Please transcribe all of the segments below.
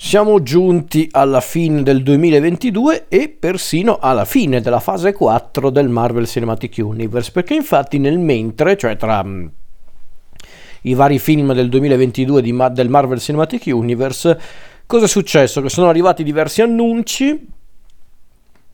Siamo giunti alla fine del 2022 e persino alla fine della fase 4 del Marvel Cinematic Universe, perché infatti nel mentre, cioè tra mm, i vari film del 2022 di, del Marvel Cinematic Universe, cosa è successo? Che sono arrivati diversi annunci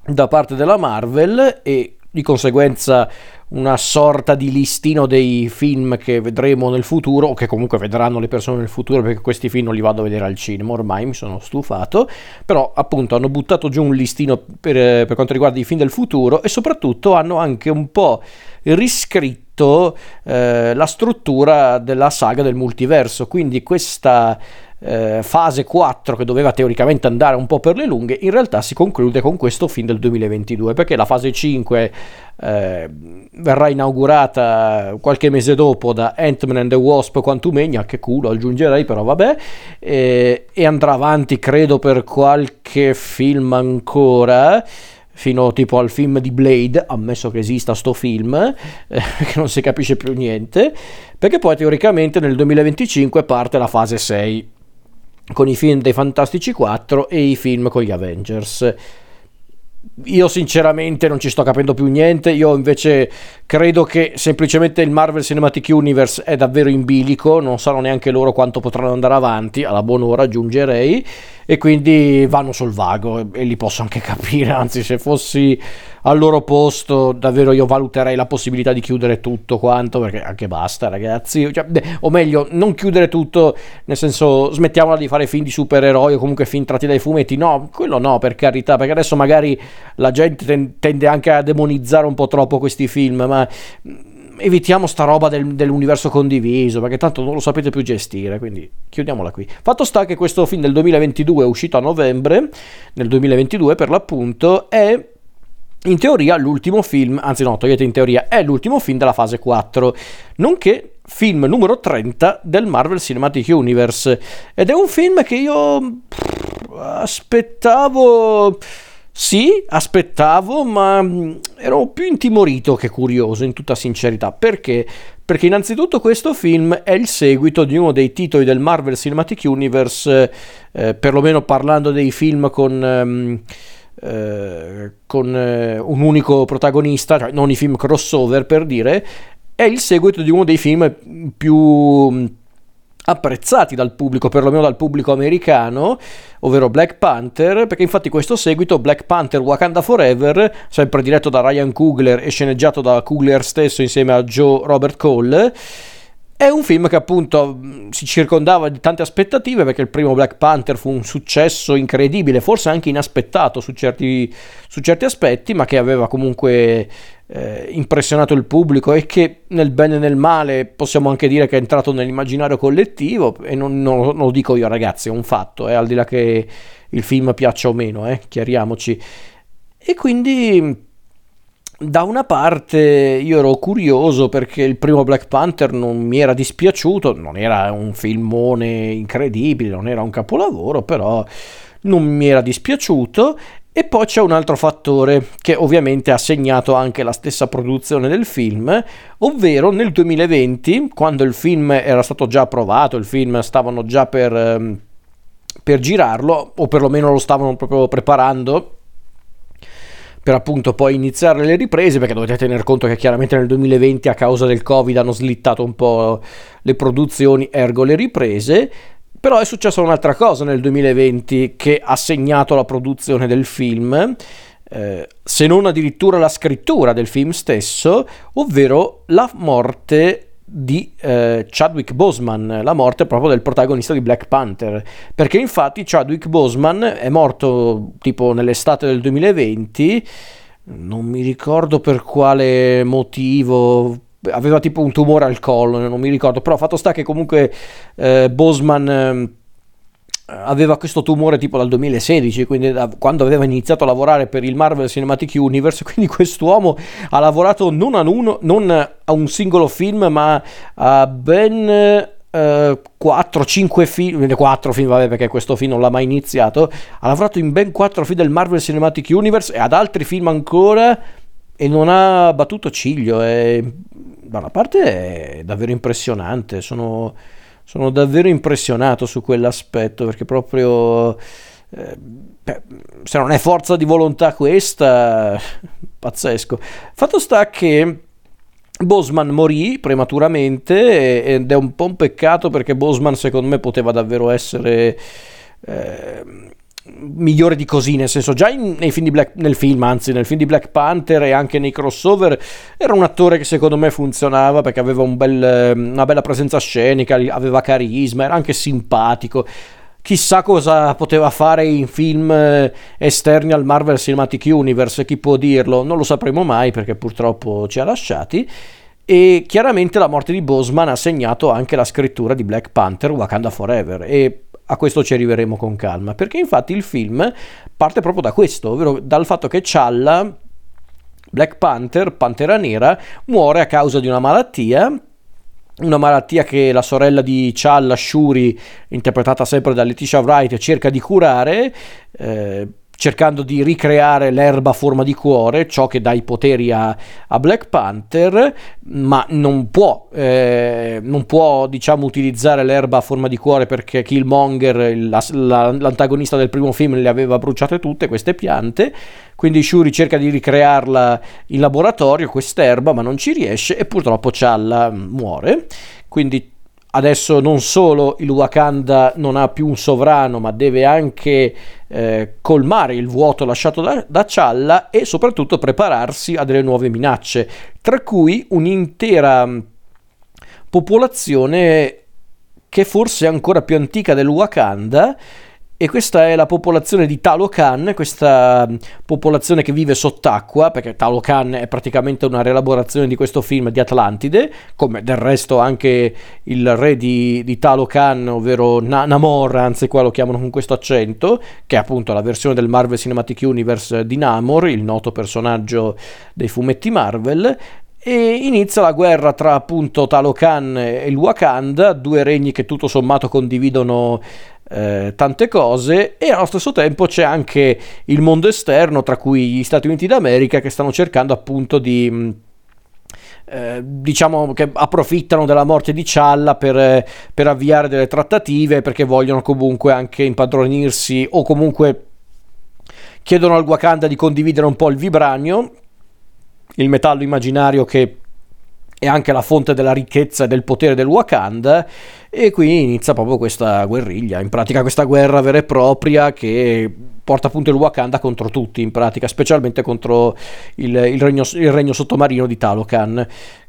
da parte della Marvel e di conseguenza una sorta di listino dei film che vedremo nel futuro o che comunque vedranno le persone nel futuro perché questi film non li vado a vedere al cinema ormai mi sono stufato. Però appunto hanno buttato giù un listino per, eh, per quanto riguarda i film del futuro e soprattutto hanno anche un po' riscritto eh, la struttura della saga del multiverso. Quindi questa eh, fase 4 che doveva teoricamente andare un po' per le lunghe, in realtà si conclude con questo film del 2022, perché la fase 5 eh, verrà inaugurata qualche mese dopo da Ant-Man and the Wasp Quantumania, che culo aggiungerei, però vabbè, eh, e andrà avanti credo per qualche film ancora fino tipo al film di Blade, ammesso che esista sto film, eh, che non si capisce più niente, perché poi teoricamente nel 2025 parte la fase 6 con i film dei Fantastici 4 e i film con gli Avengers. Io sinceramente non ci sto capendo più niente, io invece credo che semplicemente il Marvel Cinematic Universe è davvero in bilico, non sanno neanche loro quanto potranno andare avanti, alla buon'ora aggiungerei, e quindi vanno sul vago e li posso anche capire, anzi se fossi al loro posto davvero io valuterei la possibilità di chiudere tutto quanto perché anche basta ragazzi. Cioè, o meglio non chiudere tutto nel senso smettiamola di fare film di supereroi o comunque film tratti dai fumetti. No quello no per carità perché adesso magari la gente tende anche a demonizzare un po' troppo questi film ma evitiamo sta roba del, dell'universo condiviso perché tanto non lo sapete più gestire quindi chiudiamola qui. Fatto sta che questo film del 2022 è uscito a novembre nel 2022 per l'appunto è in teoria l'ultimo film, anzi no, togliete in teoria, è l'ultimo film della fase 4, nonché film numero 30 del Marvel Cinematic Universe. Ed è un film che io aspettavo... Sì, aspettavo, ma mm, ero più intimorito che curioso, in tutta sincerità. Perché? Perché innanzitutto questo film è il seguito di uno dei titoli del Marvel Cinematic Universe, eh, perlomeno parlando dei film con... Um, eh, con eh, un unico protagonista, cioè non i film crossover per dire, è il seguito di uno dei film più mm, apprezzati dal pubblico, perlomeno dal pubblico americano, ovvero Black Panther, perché infatti questo seguito, Black Panther Wakanda Forever, sempre diretto da Ryan Coogler e sceneggiato da Coogler stesso insieme a Joe Robert Cole, è un film che appunto si circondava di tante aspettative perché il primo Black Panther fu un successo incredibile, forse anche inaspettato su certi, su certi aspetti, ma che aveva comunque eh, impressionato il pubblico e che nel bene e nel male possiamo anche dire che è entrato nell'immaginario collettivo e non, non, non lo dico io ragazzi, è un fatto, eh, al di là che il film piaccia o meno, eh, chiariamoci. E quindi da una parte io ero curioso perché il primo Black Panther non mi era dispiaciuto, non era un filmone incredibile, non era un capolavoro, però non mi era dispiaciuto. E poi c'è un altro fattore che ovviamente ha segnato anche la stessa produzione del film, ovvero nel 2020, quando il film era stato già approvato, il film stavano già per, ehm, per girarlo, o perlomeno lo stavano proprio preparando per appunto poi iniziare le riprese, perché dovete tener conto che chiaramente nel 2020 a causa del Covid hanno slittato un po' le produzioni, ergo le riprese. Però è successa un'altra cosa nel 2020 che ha segnato la produzione del film, eh, se non addirittura la scrittura del film stesso, ovvero la morte di eh, Chadwick Boseman, la morte proprio del protagonista di Black Panther, perché infatti Chadwick Boseman è morto tipo nell'estate del 2020, non mi ricordo per quale motivo, aveva tipo un tumore al collo, non mi ricordo, però fatto sta che comunque eh, Boseman ehm, aveva questo tumore tipo dal 2016, quindi da quando aveva iniziato a lavorare per il Marvel Cinematic Universe, quindi quest'uomo ha lavorato non a, uno, non a un singolo film, ma a ben eh, 4-5 film, 4 film vabbè perché questo film non l'ha mai iniziato, ha lavorato in ben 4 film del Marvel Cinematic Universe e ad altri film ancora e non ha battuto ciglio, e da una parte è davvero impressionante, sono sono davvero impressionato su quell'aspetto perché proprio eh, se non è forza di volontà questa, pazzesco. Fatto sta che Bosman morì prematuramente ed è un po' un peccato perché Bosman secondo me poteva davvero essere eh, migliore di così, nel senso già in, film Black, nel film, anzi nel film di Black Panther e anche nei crossover era un attore che secondo me funzionava perché aveva un bel, una bella presenza scenica, aveva carisma, era anche simpatico. Chissà cosa poteva fare in film eh, esterni al Marvel Cinematic Universe, chi può dirlo? Non lo sapremo mai perché purtroppo ci ha lasciati. E chiaramente la morte di Bosman ha segnato anche la scrittura di Black Panther Wakanda Forever e a questo ci arriveremo con calma, perché infatti il film parte proprio da questo, ovvero dal fatto che Challa, Black Panther, Pantera Nera, muore a causa di una malattia una malattia che la sorella di Challa, Shuri, interpretata sempre da Letitia Wright, cerca di curare. Eh, cercando di ricreare l'erba a forma di cuore, ciò che dà i poteri a, a Black Panther, ma non può, eh, non può diciamo, utilizzare l'erba a forma di cuore perché Killmonger, la, la, l'antagonista del primo film, le aveva bruciate tutte queste piante, quindi Shuri cerca di ricrearla in laboratorio, quest'erba, ma non ci riesce e purtroppo Challa muore, quindi adesso non solo il Wakanda non ha più un sovrano, ma deve anche eh, colmare il vuoto lasciato da, da Challa e soprattutto prepararsi a delle nuove minacce, tra cui un'intera mm, popolazione che forse è ancora più antica del Wakanda e questa è la popolazione di Talocan, questa mm, popolazione che vive sott'acqua, perché Talocan è praticamente una rielaborazione di questo film di Atlantide, come del resto anche il re di, di Talocan, ovvero Na- Namor, anzi qua lo chiamano con questo accento, che è appunto la versione del Marvel Cinematic Universe di Namor, il noto personaggio dei fumetti Marvel, e inizia la guerra tra appunto Talocan e il Wakanda, due regni che tutto sommato condividono eh, tante cose e allo stesso tempo c'è anche il mondo esterno, tra cui gli Stati Uniti d'America, che stanno cercando appunto di... Mm, eh, diciamo che approfittano della morte di Cialla per, per avviare delle trattative perché vogliono comunque anche impadronirsi o comunque chiedono al Wakanda di condividere un po' il vibranio, il metallo immaginario che è anche la fonte della ricchezza e del potere del Wakanda e qui inizia proprio questa guerriglia, in pratica questa guerra vera e propria che porta appunto il Wakanda contro tutti, in pratica, specialmente contro il, il, regno, il regno sottomarino di Talocan.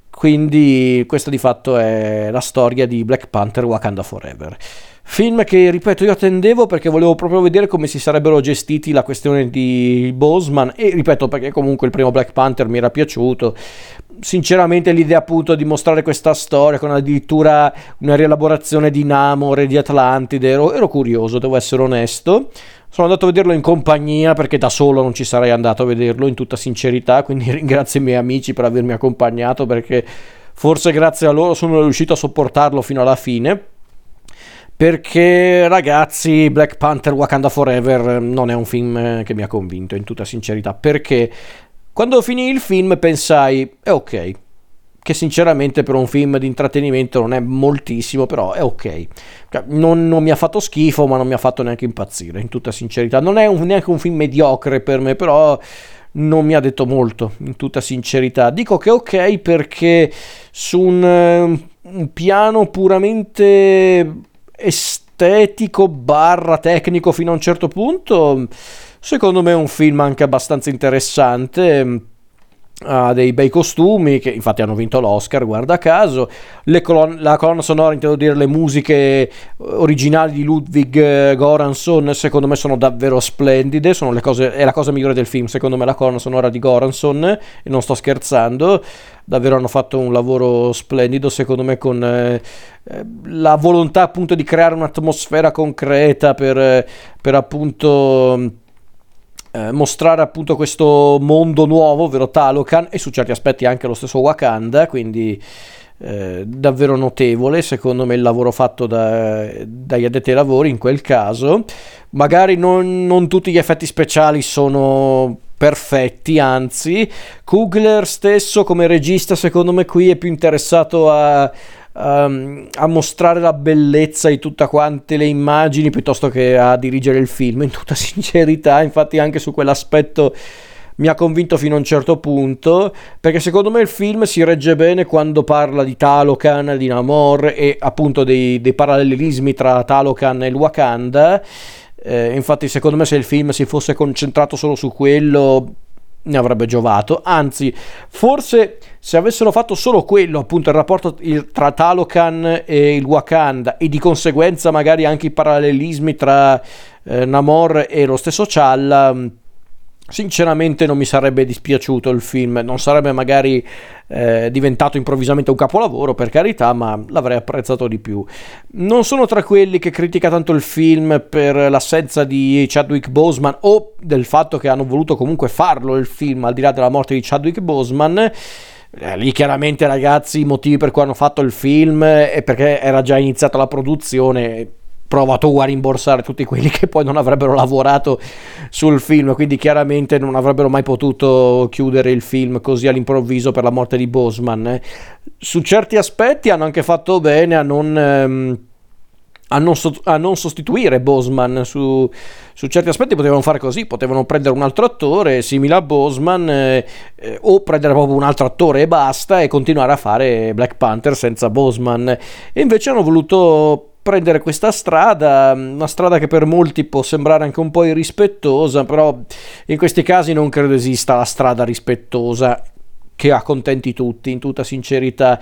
Quindi questa di fatto è la storia di Black Panther Wakanda Forever. Film che, ripeto, io attendevo perché volevo proprio vedere come si sarebbero gestiti la questione di Boseman e, ripeto, perché comunque il primo Black Panther mi era piaciuto. Sinceramente l'idea appunto di mostrare questa storia con addirittura una rielaborazione di Namor di Atlantide, ero, ero curioso, devo essere onesto. Sono andato a vederlo in compagnia perché da solo non ci sarei andato a vederlo in tutta sincerità, quindi ringrazio i miei amici per avermi accompagnato perché forse grazie a loro sono riuscito a sopportarlo fino alla fine. Perché ragazzi Black Panther Wakanda Forever non è un film che mi ha convinto in tutta sincerità. Perché quando finì il film pensai è ok. Che sinceramente per un film di intrattenimento non è moltissimo però è ok. Cioè, non, non mi ha fatto schifo ma non mi ha fatto neanche impazzire in tutta sincerità. Non è un, neanche un film mediocre per me però non mi ha detto molto in tutta sincerità. Dico che è ok perché su un, un piano puramente estetico barra tecnico fino a un certo punto, secondo me è un film anche abbastanza interessante ha dei bei costumi che infatti hanno vinto l'Oscar guarda caso. Colon- la colonna sonora intendo dire le musiche originali di Ludwig eh, Goranson secondo me sono davvero splendide sono cose, è la cosa migliore del film secondo me la colonna sonora di Goranson e non sto scherzando davvero hanno fatto un lavoro splendido secondo me con eh, eh la volontà appunto di creare un'atmosfera concreta per, eh, per appunto eh, mostrare appunto questo mondo nuovo, ovvero Talocan e su certi aspetti anche lo stesso Wakanda, quindi eh, davvero notevole secondo me il lavoro fatto da, dagli addetti ai lavori in quel caso. Magari non, non tutti gli effetti speciali sono perfetti, anzi Kugler stesso come regista secondo me qui è più interessato a um, a mostrare la bellezza di tutte quante le immagini piuttosto che a dirigere il film, in tutta sincerità, infatti anche su quell'aspetto mi ha convinto fino a un certo punto, perché secondo me il film si regge bene quando parla di Talocan, di Namor e appunto dei, dei parallelismi tra Talocan e il Wakanda. Eh, infatti, secondo me, se il film si fosse concentrato solo su quello, ne avrebbe giovato. Anzi, forse se avessero fatto solo quello, appunto il rapporto tra Talocan e il Wakanda, e di conseguenza magari anche i parallelismi tra eh, Namor e lo stesso Challa Sinceramente non mi sarebbe dispiaciuto il film, non sarebbe magari eh, diventato improvvisamente un capolavoro per carità, ma l'avrei apprezzato di più. Non sono tra quelli che critica tanto il film per l'assenza di Chadwick Boseman o del fatto che hanno voluto comunque farlo il film al di là della morte di Chadwick Boseman. Eh, lì chiaramente ragazzi i motivi per cui hanno fatto il film è perché era già iniziata la produzione prova tu a rimborsare tutti quelli che poi non avrebbero lavorato sul film, quindi chiaramente non avrebbero mai potuto chiudere il film così all'improvviso per la morte di Bosman. Eh. Su certi aspetti hanno anche fatto bene a non... Ehm, a non, a non, sostituire Bosman su, su, certi aspetti potevano fare così potevano prendere un altro attore simile a Bosman eh, eh, o prendere proprio un altro attore e basta e continuare a fare Black Panther senza Bosman e invece hanno voluto prendere questa strada, una strada che per molti può sembrare anche un po' irrispettosa, però in questi casi non credo esista la strada rispettosa che accontenti tutti, in tutta sincerità.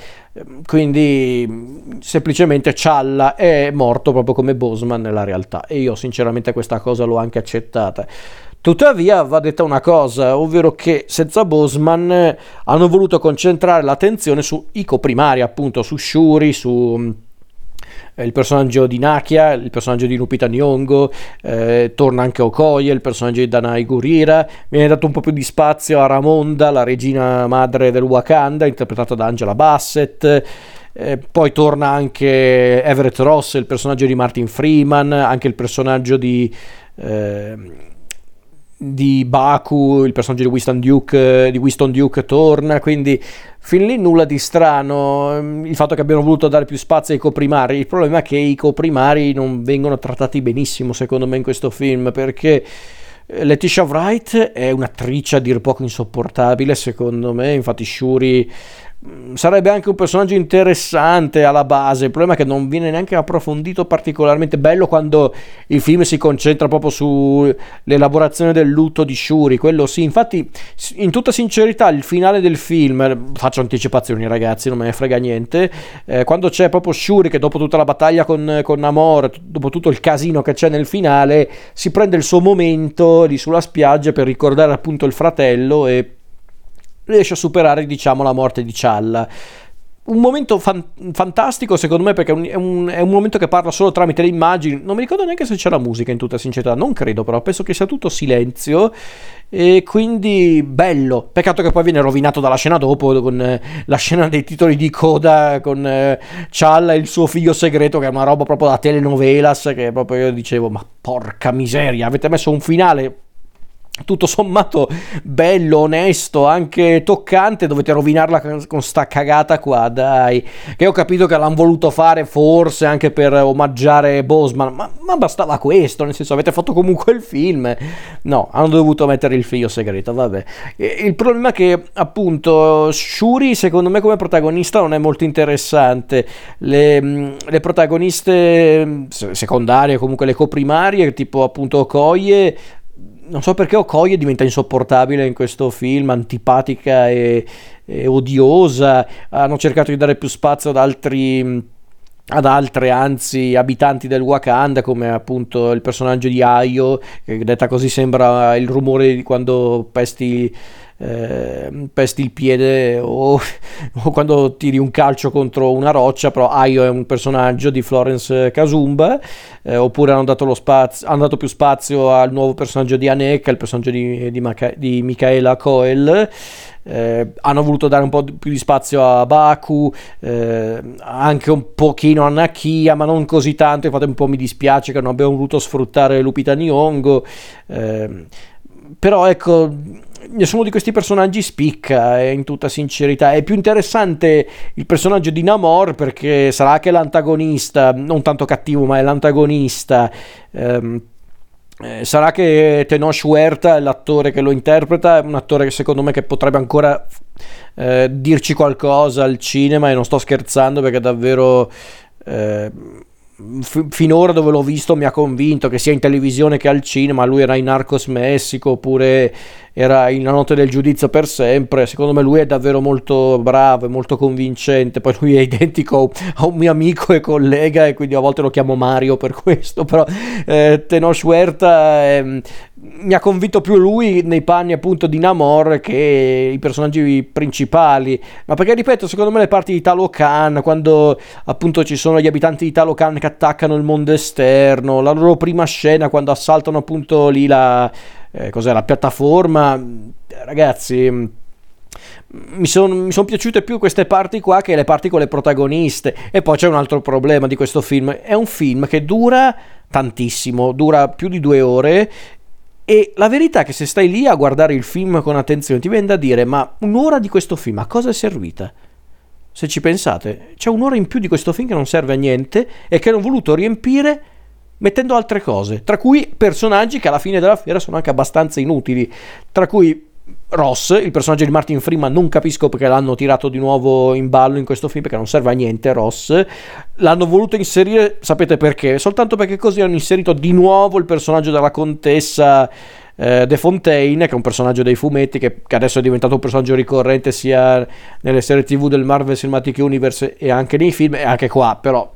Quindi semplicemente Cialla è morto proprio come Bosman nella realtà e io sinceramente questa cosa l'ho anche accettata. Tuttavia va detta una cosa, ovvero che senza Bosman hanno voluto concentrare l'attenzione su Ico primari, appunto su Shuri, su il personaggio di Nakia, il personaggio di Lupita Nyong'o, eh, torna anche Okoye, il personaggio di Danai Gurira, viene dato un po' più di spazio a Ramonda, la regina madre del Wakanda, interpretata da Angela Bassett. Eh, poi torna anche Everett Ross, il personaggio di Martin Freeman, anche il personaggio di, eh, di Baku, il personaggio di Winston Duke, di Winston Duke torna, quindi Fin lì nulla di strano, mm, il fatto che abbiano voluto dare più spazio ai coprimari, il problema è che i coprimari non vengono trattati benissimo secondo me in questo film perché eh, Letitia Wright è un'attrice a dir poco insopportabile secondo me, infatti Shuri sarebbe anche un personaggio interessante alla base. Il problema è che non viene neanche approfondito particolarmente bello quando il film si concentra proprio sull'elaborazione del lutto di Shuri. Quello sì, infatti, in tutta sincerità, il finale del film, faccio anticipazioni ragazzi, non me ne frega niente. Eh, quando c'è proprio Shuri che dopo tutta la battaglia con, con Namor, dopo tutto il casino che c'è nel finale, si prende il suo momento lì sulla spiaggia per ricordare appunto il fratello e riesce a superare diciamo la morte di Challa. Un momento fan- fantastico secondo me perché è un, è, un, è un, momento che parla solo tramite le immagini. Non mi ricordo neanche se c'è la musica in tutta sincerità. Non credo però. Penso che sia tutto silenzio. E quindi bello. Peccato che poi viene rovinato dalla scena dopo con eh, la scena dei titoli di coda con eh, Challa e il suo figlio segreto che è una roba proprio da telenovelas che proprio io dicevo ma porca miseria avete messo un finale tutto sommato bello, onesto, anche toccante, dovete rovinarla con sta cagata qua, dai. Che ho capito che l'hanno voluto fare forse anche per omaggiare Bosman, ma, ma, bastava questo, nel senso avete fatto comunque il film. No, hanno dovuto mettere il figlio segreto, vabbè. Il problema è che appunto Shuri secondo me come protagonista non è molto interessante. Le, le protagoniste secondarie, comunque le coprimarie, tipo appunto Okoye non so perché Okoye diventa insopportabile in questo film, antipatica e, e odiosa. Hanno cercato di dare più spazio ad altri ad altre anzi abitanti del Wakanda come appunto il personaggio di Ayo che detta così sembra il rumore di quando pesti eh, pesti il piede o, o, quando tiri un calcio contro una roccia, però Aio è un personaggio di Florence Casumba, eh, oppure hanno dato, spazio, hanno dato, più spazio al nuovo personaggio di Aneka, il personaggio di, di, Maca, di Michaela Coel. Eh, hanno voluto dare un po' più di spazio a Baku, eh, anche un pochino a Nakia, ma non così tanto. Infatti, un po' mi dispiace che non abbiamo voluto sfruttare Lupita Nyong'o. Eh, però ecco, nessuno di questi personaggi spicca, eh, in tutta sincerità. È più interessante il personaggio di Namor perché sarà che l'antagonista, non tanto cattivo, ma è l'antagonista. Ehm, eh, sarà che Tenoch Huerta, l'attore che lo interpreta, è un attore che secondo me che potrebbe ancora eh, dirci qualcosa al cinema e non sto scherzando perché davvero... Eh, finora dove l'ho visto mi ha convinto che sia in televisione che al cinema, lui era in Narcos Messico oppure era in La notte del giudizio per sempre, secondo me lui è davvero molto bravo e molto convincente, poi lui è identico a un mio amico e collega e quindi a volte lo chiamo Mario per questo, però eh, Tenoch Huerta eh, mi ha convinto più lui nei panni appunto di Namor che i personaggi principali, ma perché ripeto, secondo me le parti di Talocan, quando appunto ci sono gli abitanti di Talocan che attaccano il mondo esterno, la loro prima scena quando assaltano appunto lì la eh, cos'è la piattaforma, ragazzi mi sono son piaciute più queste parti qua che le parti con le protagoniste. E poi c'è un altro problema di questo film. È un film che dura tantissimo, dura più di due ore. E la verità è che se stai lì a guardare il film con attenzione ti viene da dire: ma un'ora di questo film a cosa è servita? Se ci pensate, c'è un'ora in più di questo film che non serve a niente e che hanno voluto riempire mettendo altre cose, tra cui personaggi che alla fine della fiera sono anche abbastanza inutili, tra cui Ross, il personaggio di Martin Freeman, non capisco perché l'hanno tirato di nuovo in ballo in questo film perché non serve a niente Ross. L'hanno voluto inserire, sapete perché? Soltanto perché così hanno inserito di nuovo il personaggio della contessa eh, De Fontaine, che è un personaggio dei fumetti che, che, adesso è diventato un personaggio ricorrente sia nelle serie TV del Marvel Cinematic Universe e anche nei film e anche qua, però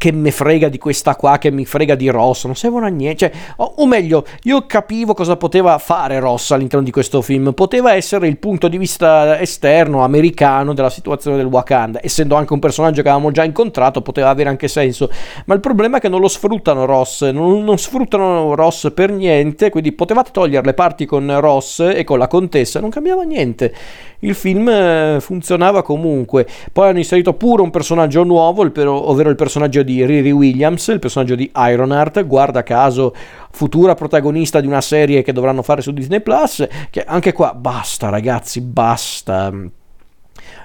che me frega di questa qua, che mi frega di Ross, non servono a niente. Cioè, o, o, meglio, io capivo cosa poteva fare Ross all'interno di questo film. Poteva essere il punto di vista esterno, americano, della situazione del Wakanda. Essendo anche un personaggio che avevamo già incontrato, poteva avere anche senso. Ma il problema è che non lo sfruttano Ross, non, non sfruttano Ross per niente, quindi potevate togliere le parti con Ross e con la contessa, non cambiava niente il film eh, funzionava comunque. Poi hanno inserito pure un personaggio nuovo, ovvero il personaggio di Riri Williams, il personaggio di Ironheart, guarda caso futura protagonista di una serie che dovranno fare su Disney Plus, che anche qua basta ragazzi, basta.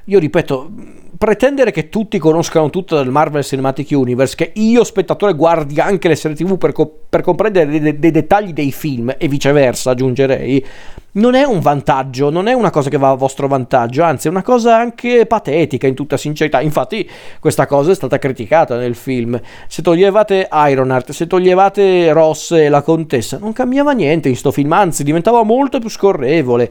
Io ripeto, pretendere che tutti conoscano tutto del Marvel Cinematic Universe, che io spettatore guardi anche le serie TV per, co- per comprendere dei, dei, dettagli dei film e viceversa, aggiungerei, non è un vantaggio, non è una cosa che va a vostro vantaggio, anzi è una cosa anche patetica in tutta sincerità. Infatti questa cosa è stata criticata nel film. Se toglievate Ironheart, se toglievate Ross e la contessa, non cambiava niente in sto film, anzi diventava molto più scorrevole.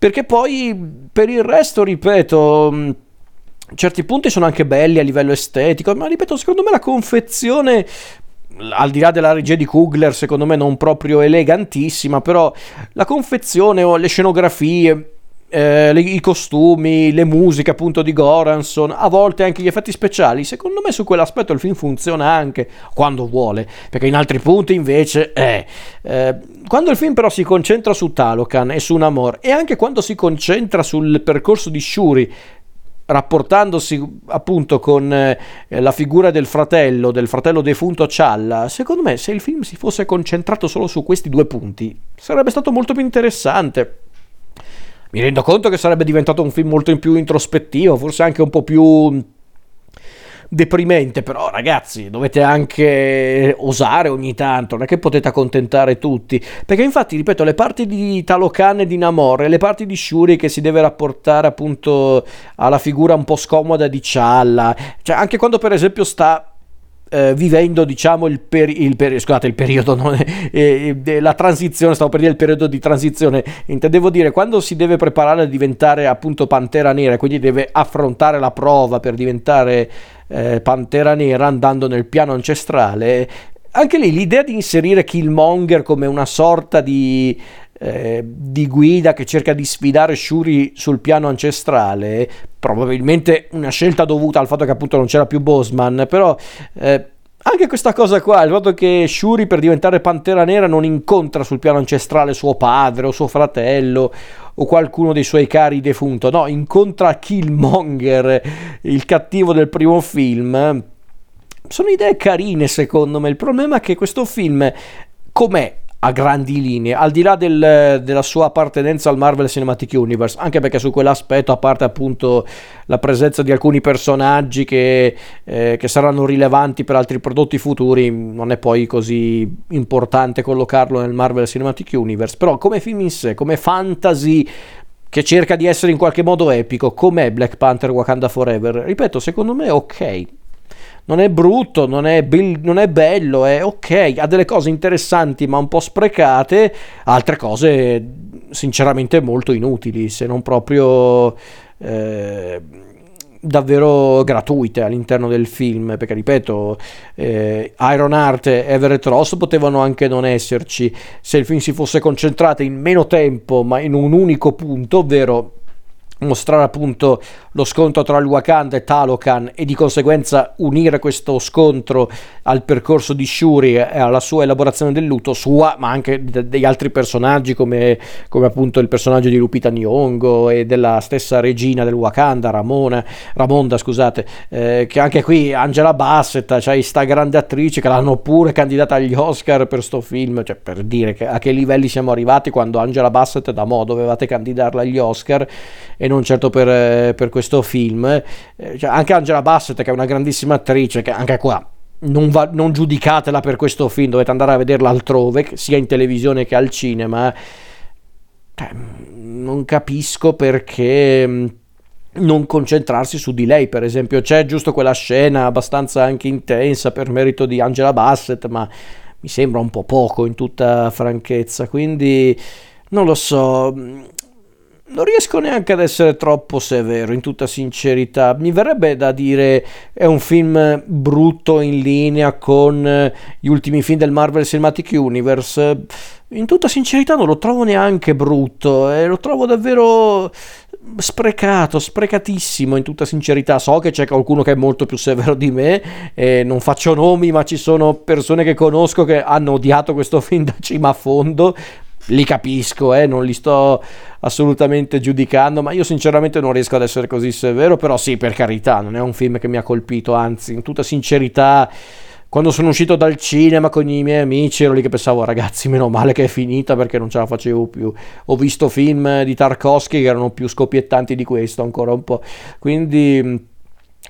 Perché poi per il resto, ripeto, mm, certi punti sono anche belli a livello estetico, ma ripeto, secondo me la confezione al di là della regia di Kugler, secondo me non proprio elegantissima, però la confezione o le scenografie, eh, le, i costumi, le musiche appunto di Goranson, a volte anche gli effetti speciali, secondo me su quell'aspetto il film funziona anche quando vuole, perché in altri punti invece eh, eh, quando il film però si concentra su Talocan e su Namor e anche quando si concentra sul percorso di Shuri rapportandosi appunto con eh, la figura del fratello, del fratello defunto Challa, secondo me se il film si fosse concentrato solo su questi due punti sarebbe stato molto più interessante. Mi rendo conto che sarebbe diventato un film molto più introspettivo, forse anche un po' più deprimente, però ragazzi dovete anche osare ogni tanto, non è che potete accontentare tutti, perché infatti ripeto le parti di Talocan e di Namor le parti di Shuri che si deve rapportare appunto alla figura un po' scomoda di Challa, cioè anche quando per esempio sta eh, vivendo diciamo il, peri- il, peri- scusate, il periodo non è, eh, eh, la transizione stavo per dire il periodo di transizione. Intendevo dire quando si deve preparare a diventare appunto pantera nera quindi deve affrontare la prova per diventare eh, pantera nera andando nel piano ancestrale anche lì l'idea di inserire Killmonger come una sorta di eh, di guida che cerca di sfidare Shuri sul piano ancestrale, probabilmente una scelta dovuta al fatto che appunto non c'era più Bosman, però eh, anche questa cosa qua, il fatto che Shuri per diventare Pantera Nera non incontra sul piano ancestrale suo padre o suo fratello o qualcuno dei suoi cari defunto, no, incontra Killmonger, il cattivo del primo film. Sono idee carine secondo me, il problema è che questo film, com'è, a grandi linee, al di là del, della sua appartenenza al Marvel Cinematic Universe, anche perché su quell'aspetto, a parte appunto la presenza di alcuni personaggi che, eh, che saranno rilevanti per altri prodotti futuri, non è poi così importante collocarlo nel Marvel Cinematic Universe, però come film in sé, come fantasy che cerca di essere in qualche modo epico, com'è Black Panther Wakanda Forever, ripeto, secondo me è ok non è brutto, non è, be- non è, bello, è ok, ha delle cose interessanti ma un po' sprecate, altre cose sinceramente molto inutili, se non proprio eh, davvero gratuite all'interno del film, perché ripeto, eh, Iron Heart e Everett Ross potevano anche non esserci. Se il film si fosse concentrato in meno tempo ma in un unico punto, ovvero mostrare appunto lo scontro tra il Wakanda e Talokan e di conseguenza unire questo scontro al percorso di Shuri e alla sua elaborazione del lutto sua ma anche degli altri personaggi come, come, appunto il personaggio di Lupita Nyong'o e della stessa regina del Wakanda Ramona, Ramonda scusate eh, che anche qui Angela Bassett cioè sta grande attrice che l'hanno pure candidata agli Oscar per sto film cioè per dire che, a che livelli siamo arrivati quando Angela Bassett da mo' dovevate candidarla agli Oscar e non certo per, eh, per questo film. Eh, cioè, anche Angela Bassett, che è una grandissima attrice, che anche qua non, va, non, giudicatela per questo film, dovete andare a vederla altrove, sia in televisione che al cinema. Cioè, non capisco perché mm, non concentrarsi su di lei, per esempio. C'è giusto quella scena abbastanza anche intensa per merito di Angela Bassett, ma mi sembra un po' poco in tutta franchezza. Quindi non lo so non riesco neanche ad essere troppo severo, in tutta sincerità. Mi verrebbe da dire è un film brutto in linea con gli ultimi film del Marvel Cinematic Universe. In tutta sincerità non lo trovo neanche brutto, e lo trovo davvero sprecato, sprecatissimo in tutta sincerità. So che c'è qualcuno che è molto più severo di me, e non faccio nomi, ma ci sono persone che conosco che hanno odiato questo film da cima a fondo li capisco, eh, non li sto assolutamente giudicando, ma io sinceramente non riesco ad essere così severo, però sì, per carità, non è un film che mi ha colpito, anzi, in tutta sincerità, quando sono uscito dal cinema con i miei amici ero lì che pensavo, ragazzi, meno male che è finita perché non ce la facevo più. Ho visto film di Tarkovsky che erano più scoppiettanti di questo, ancora un po'. Quindi...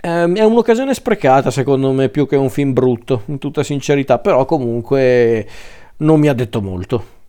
Ehm, è un'occasione sprecata secondo me più che un film brutto, in tutta sincerità, però comunque non mi ha detto molto.